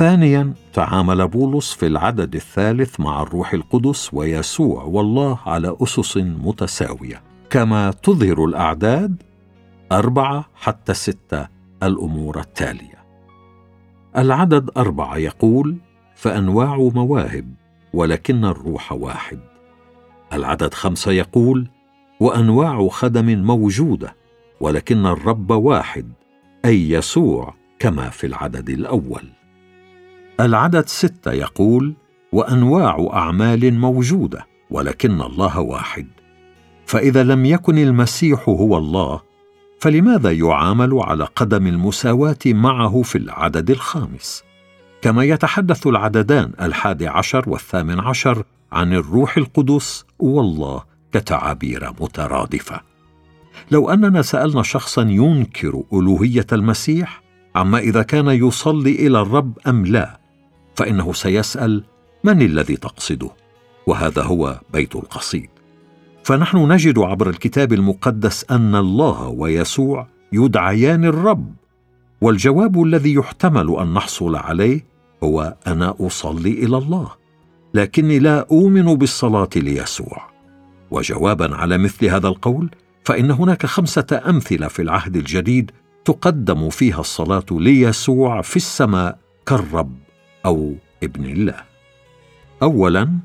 ثانيا. تعامل بولس في العدد الثالث مع الروح القدس ويسوع والله على أسس متساوية. كما تظهر الأعداد أربعة حتى ستة الأمور التالية. العدد أربعة يقول فأنواع مواهب ولكن الروح واحد العدد خمسة يقول وأنواع خدم موجودة ولكن الرب واحد أي يسوع كما في العدد الأول العدد ستة يقول وأنواع أعمال موجودة ولكن الله واحد. فإذا لم يكن المسيح هو الله فلماذا يعامل على قدم المساواة معه في العدد الخامس؟ كما يتحدث العددان الحادي عشر والثامن عشر عن الروح القدس والله كتعابير مترادفة. لو أننا سألنا شخصا ينكر ألوهية المسيح عما إذا كان يصلي إلى الرب أم لا فإنه سيسأل من الذي تقصده؟ وهذا هو بيت القصيد. فنحن نجد عبر الكتاب المقدس أن الله ويسوع يدعيان الرب والجواب الذي يحتمل أن نحصل عليه هو أنا أصلي إلى الله لكني لا أؤمن بالصلاة ليسوع. وجوابا على مثل هذا القول فإن هناك خمسة أمثلة في العهد الجديد تقدم فيها الصلاة ليسوع في السماء كالرب. أو ابن الله. اولا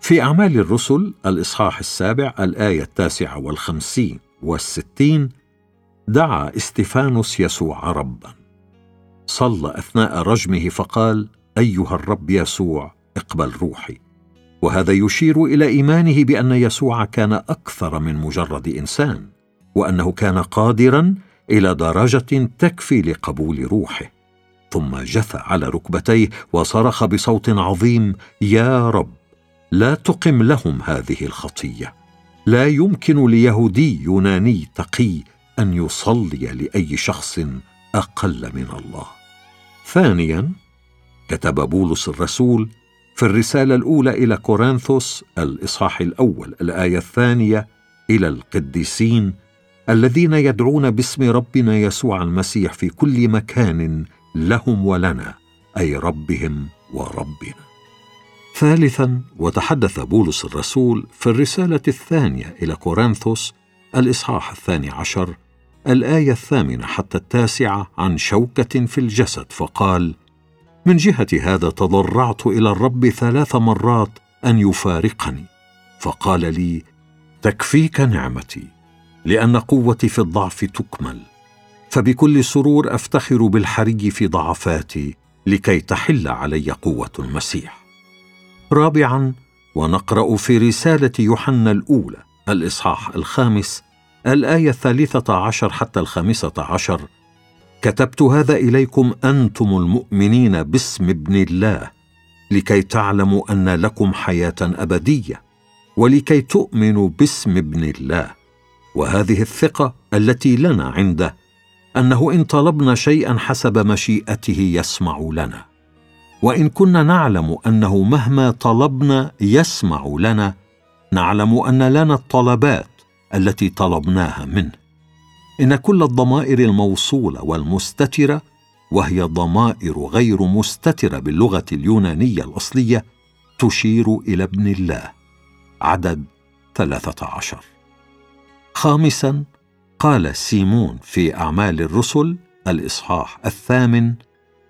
في أعمال الرسل الإصحاح السابع الآية التاسعة والخمسين والستين دعا استفانوس يسوع ربا. صلى أثناء رجمه فقال أيها الرب يسوع اقبل روحي. وهذا يشير إلى إيمانه بأن يسوع كان أكثر من مجرد إنسان وأنه كان قادرا إلى درجة تكفي لقبول روحه. ثم جثى على ركبتيه وصرخ بصوت عظيم يا رب لا تقم لهم هذه الخطية. لا يمكن ليهودي يوناني تقي أن يصلي لأي شخص أقل من الله. ثانيا كتب بولس الرسول في الرسالة الأولى إلى كورنثوس الإصحاح الأول الآية الثانية إلى القديسين الذين يدعون باسم ربنا يسوع المسيح في كل مكان لهم ولنا أي ربهم وربنا. ثالثا وتحدث بولس الرسول في الرسالة الثانية إلى كورنثوس الإصحاح الثاني عشر الآية الثامنة حتى التاسعة عن شوكة في الجسد فقال من جهة هذا تضرعت إلى الرب ثلاث مرات أن يفارقني. فقال لي تكفيك نعمتي لأن قوتي في الضعف تكمل. فبكل سرور أفتخر بالحري في ضعفاتي لكي تحل علي قوة المسيح. رابعا ونقرأ في رسالة يوحنا الأولى الإصحاح الخامس الآية الثالثة عشر حتى الخامسة عشر. كتبت هذا إليكم أنتم المؤمنين باسم ابن الله لكي تعلموا أن لكم حياة أبدية ولكي تؤمنوا باسم ابن الله. وهذه الثقة التي لنا عنده أنه إن طلبنا شيئا حسب مشيئته يسمع لنا. وإن كنا نعلم أنه مهما طلبنا يسمع لنا نعلم أن لنا الطلبات التي طلبناها منه. إن كل الضمائر الموصولة والمستترة وهي ضمائر غير مستترة باللغة اليونانية الأصلية تشير إلى ابن الله. عدد ثلاثة عشر. خامسا قال سيمون في أعمال الرسل الإصحاح الثامن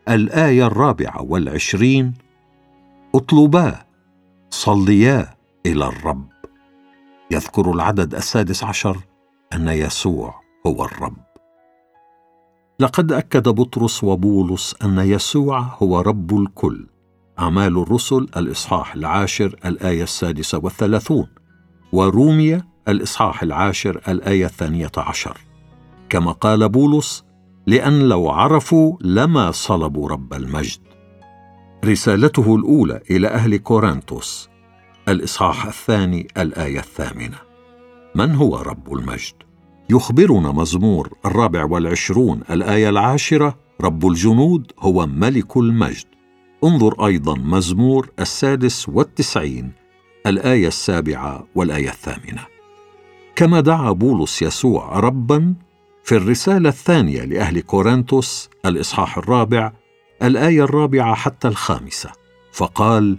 الآية الرابعة والعشرين اطلبا صليا إلى الرب. يذكر العدد السادس عشر أن يسوع هو الرب. لقد أكد بطرس وبولس أن يسوع هو رب الكل. أعمال الرسل الإصحاح العاشر الآية السادسة والثلاثون وروميا الإصحاح العاشر الآية الثانية عشر. كما قال بولس لأن لو عرفوا لما صلبوا رب المجد. رسالته الأولى إلى أهل كورنثوس الإصحاح الثاني الآية الثامنة. من هو رب المجد؟ يخبرنا مزمور الرابع والعشرون الآية العاشرة رب الجنود هو ملك المجد. انظر أيضا مزمور السادس والتسعين الآية السابعة والآية الثامنة. كما دعا بولس يسوع ربا في الرسالة الثانية لأهل كورنثوس الإصحاح الرابع الآية الرابعة حتى الخامسة. فقال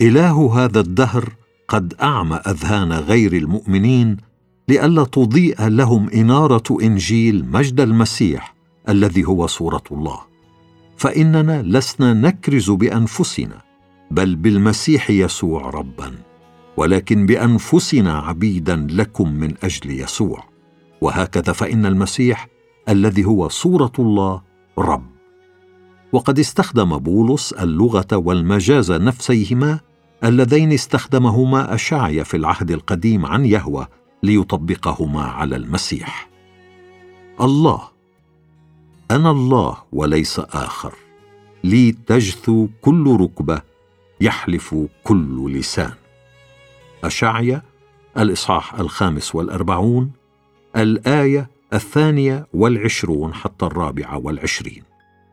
إله هذا الدهر قد أعمى أذهان غير المؤمنين لئلا تضيء لهم إنارة إنجيل مجد المسيح الذي هو صورة الله. فإننا لسنا نكرز بأنفسنا بل بالمسيح يسوع ربا. ولكن بأنفسنا عبيدا لكم من أجل يسوع. وهكذا فإن المسيح الذي هو صورة الله رب. وقد استخدم بولس اللغة والمجاز نفسيهما اللذين استخدمهما أشعيا في العهد القديم عن يهوه ليطبقهما على المسيح. الله. أنا الله وليس آخر. لي تجثو كل ركبة يحلف كل لسان. اشعيا الإصحاح الخامس والأربعون الآية الثانية والعشرون حتى الرابعة والعشرين.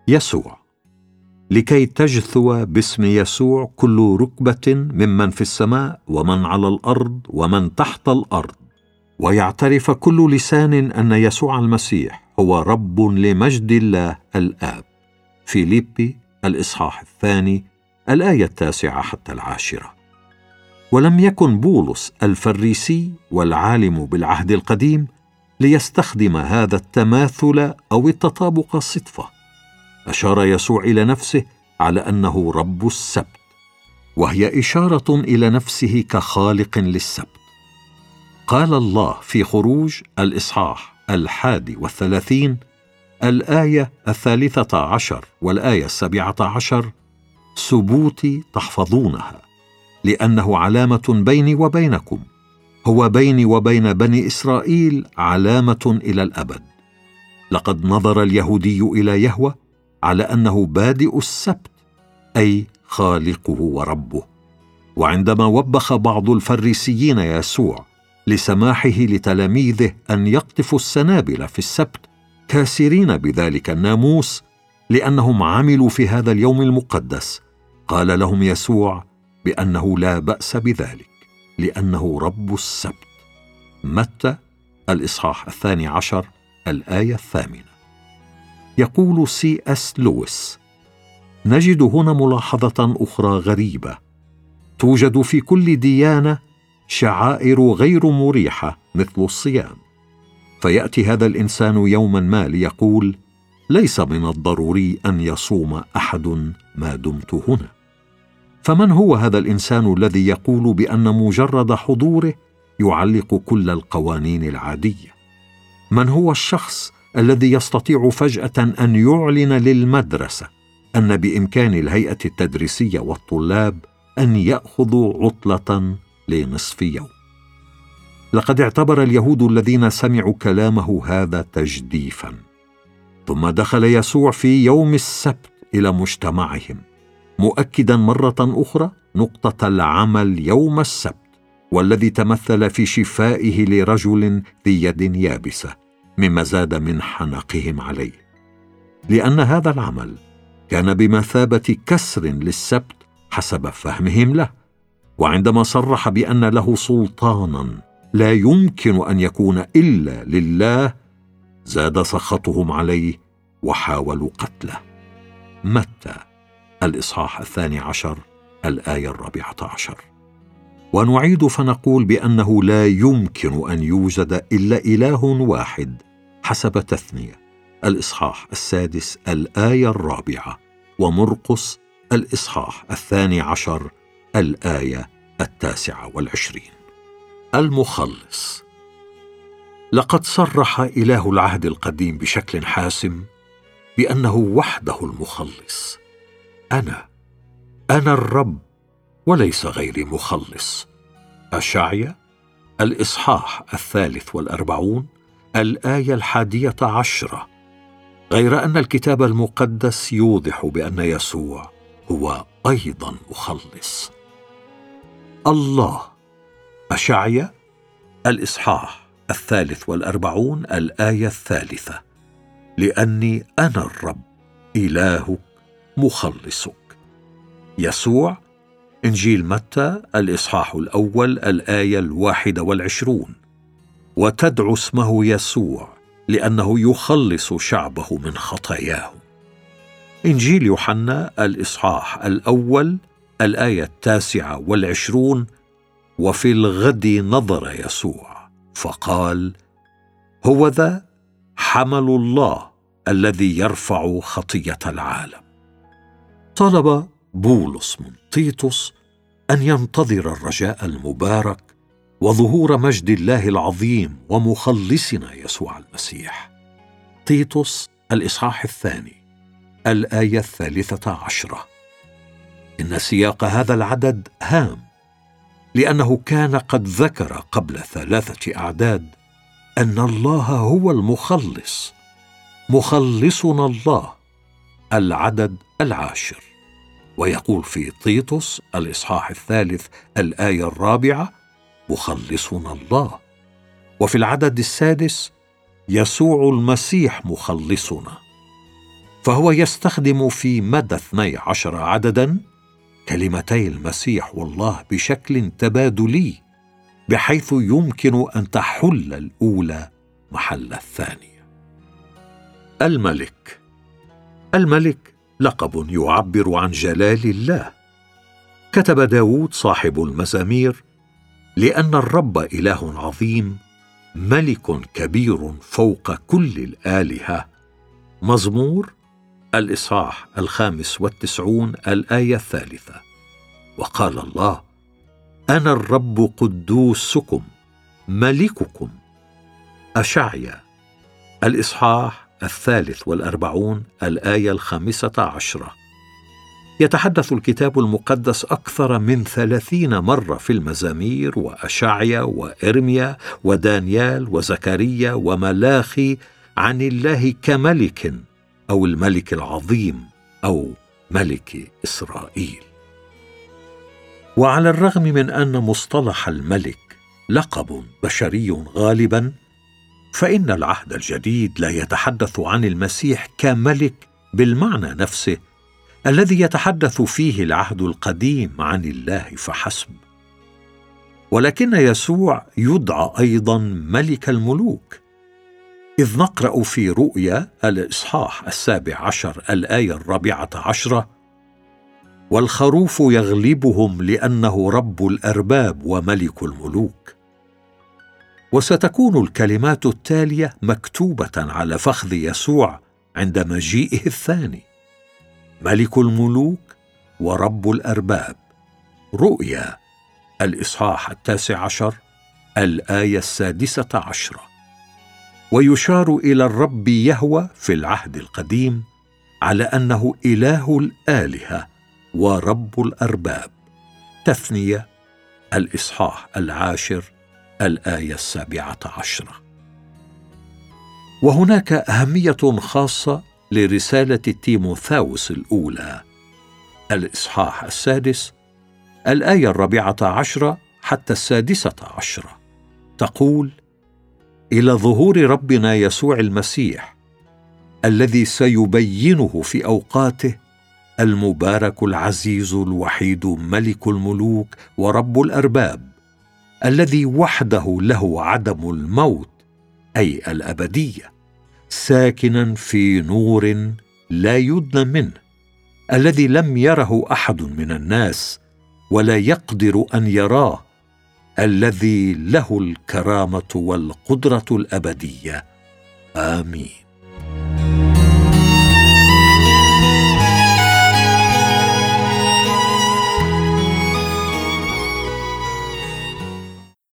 يسوع لكي تجثو باسم يسوع كل ركبة ممن في السماء ومن على الأرض ومن تحت الأرض. ويعترف كل لسان أن يسوع المسيح هو رب لمجد الله الآب. فيليبي الإصحاح الثاني الآية التاسعة حتى العاشرة. ولم يكن بولس الفريسي والعالم بالعهد القديم ليستخدم هذا التماثل أو التطابق صدفه أشار يسوع إلى نفسه على أنه رب السبت وهي إشارة إلى نفسه كخالق للسبت. قال الله في خروج الإصحاح الحادي والثلاثين الآية الثالثة عشر والآية السابعة عشر ثبوتي تحفظونها لأنه علامة بيني وبينكم. هو بيني وبين بني إسرائيل علامة إلى الأبد. لقد نظر اليهودي إلى يهوه على أنه بادئ السبت أي خالقه وربه. وعندما وبخ بعض الفريسيين يسوع لسماحه لتلاميذه أن يقطفوا السنابل في السبت كاسرين بذلك الناموس لأنهم عملوا في هذا اليوم المقدس. قال لهم يسوع بأنه لا بأس بذلك لأنه رب السبت. متى؟ الإصحاح الثاني عشر الآية الثامنة. يقول سي إس لويس نجد هنا ملاحظة أخرى غريبة. توجد في كل ديانة شعائر غير مريحة مثل الصيام. فيأتي هذا الإنسان يوما ما ليقول ليس من الضروري أن يصوم أحد ما دمت هنا. فمن هو هذا الإنسان الذي يقول بأن مجرد حضوره يعلق كل القوانين العادية؟ من هو الشخص الذي يستطيع فجأة أن يعلن للمدرسة أن بإمكان الهيئة التدريسية والطلاب أن يأخذوا عطلة لنصف يوم؟ لقد اعتبر اليهود الذين سمعوا كلامه هذا تجديفا ثم دخل يسوع في يوم السبت إلى مجتمعهم. مؤكدا مرة أخرى نقطة العمل يوم السبت والذي تمثل في شفائه لرجل ذي يد يابسة مما زاد من حنقهم عليه. لأن هذا العمل كان بمثابة كسر للسبت حسب فهمهم له وعندما صرح بأن له سلطانا لا يمكن أن يكون إلا لله زاد سخطهم عليه وحاولوا قتله. متى؟ الإصحاح الثاني عشر الآية الرابعة عشر. ونعيد فنقول بأنه لا يمكن أن يوجد إلا إله واحد حسب تثنية. الإصحاح السادس الآية الرابعة. ومرقس الإصحاح الثاني عشر الآية التاسعة والعشرين. المخلص. لقد صرح إله العهد القديم بشكل حاسم بأنه وحده المخلص. أنا. أنا الرب وليس غيري مخلص. اشعيا الإصحاح الثالث والأربعون الآية الحادية عشرة. غير أن الكتاب المقدس يوضح بأن يسوع هو أيضا مخلص. الله. اشعيا الإصحاح الثالث والأربعون الآية الثالثة. لأني أنا الرب إلهك. مخلصك. يسوع إنجيل متى الإصحاح الأول الآية الواحدة والعشرون. وتدعو اسمه يسوع لأنه يخلص شعبه من خطاياهم إنجيل يوحنا الإصحاح الأول الآية التاسعة والعشرون. وفي الغد نظر يسوع فقال هو ذا حمل الله الذي يرفع خطية العالم. طلب بولس من تيتوس أن ينتظر الرجاء المبارك وظهور مجد الله العظيم ومخلصنا يسوع المسيح. تيتوس الإصحاح الثاني الآية الثالثة عشرة. إن سياق هذا العدد هام لأنه كان قد ذكر قبل ثلاثة أعداد أن الله هو المخلص مخلصنا الله. العدد العاشر. ويقول في طيطس الإصحاح الثالث الآية الرابعة مخلصنا الله. وفي العدد السادس يسوع المسيح مخلصنا. فهو يستخدم في مدى اثني عشر عددا كلمتي المسيح والله بشكل تبادلي بحيث يمكن أن تحل الأولى محل الثانية. الملك. الملك لقب يعبر عن جلال الله. كتب داود صاحب المزامير لأن الرب إله عظيم ملك كبير فوق كل الآلهة. مزمور الإصحاح الخامس والتسعون الآية الثالثة. وقال الله أنا الرب قدوسكم ملككم. أشعيا. الإصحاح الثالث والأربعون الآية الخامسة عشرة. يتحدث الكتاب المقدس أكثر من ثلاثين مرة في المزامير وأشعيا وإرميا ودانيال وزكريا وملاخي عن الله كملك أو الملك العظيم أو ملك إسرائيل. وعلى الرغم من أن مصطلح الملك لقب بشري غالبا فإن العهد الجديد لا يتحدث عن المسيح كملك بالمعنى نفسه الذي يتحدث فيه العهد القديم عن الله فحسب. ولكن يسوع يدعى أيضا ملك الملوك. إذ نقرأ في رؤيا الإصحاح السابع عشر الآية الرابعة عشرة والخروف يغلبهم لأنه رب الأرباب وملك الملوك. وستكون الكلمات التالية مكتوبة على فخذ يسوع عند مجيئه الثاني. ملك الملوك ورب الأرباب. رؤيا الإصحاح التاسع عشر الآية السادسة عشرة. ويشار إلى الرب يهوى في العهد القديم على أنه إله الآلهة ورب الأرباب. تثنية الإصحاح العاشر الآية السابعة عشرة. وهناك أهمية خاصة لرسالة تيموثاوس الأولى. الإصحاح السادس الآية الرابعة عشرة حتى السادسة عشرة. تقول إلى ظهور ربنا يسوع المسيح الذي سيبينه في أوقاته المبارك العزيز الوحيد ملك الملوك ورب الأرباب. الذي وحده له عدم الموت أي الأبدية ساكنا في نور لا يدنى منه الذي لم يره أحد من الناس ولا يقدر أن يراه الذي له الكرامة والقدرة الأبدية. آمين.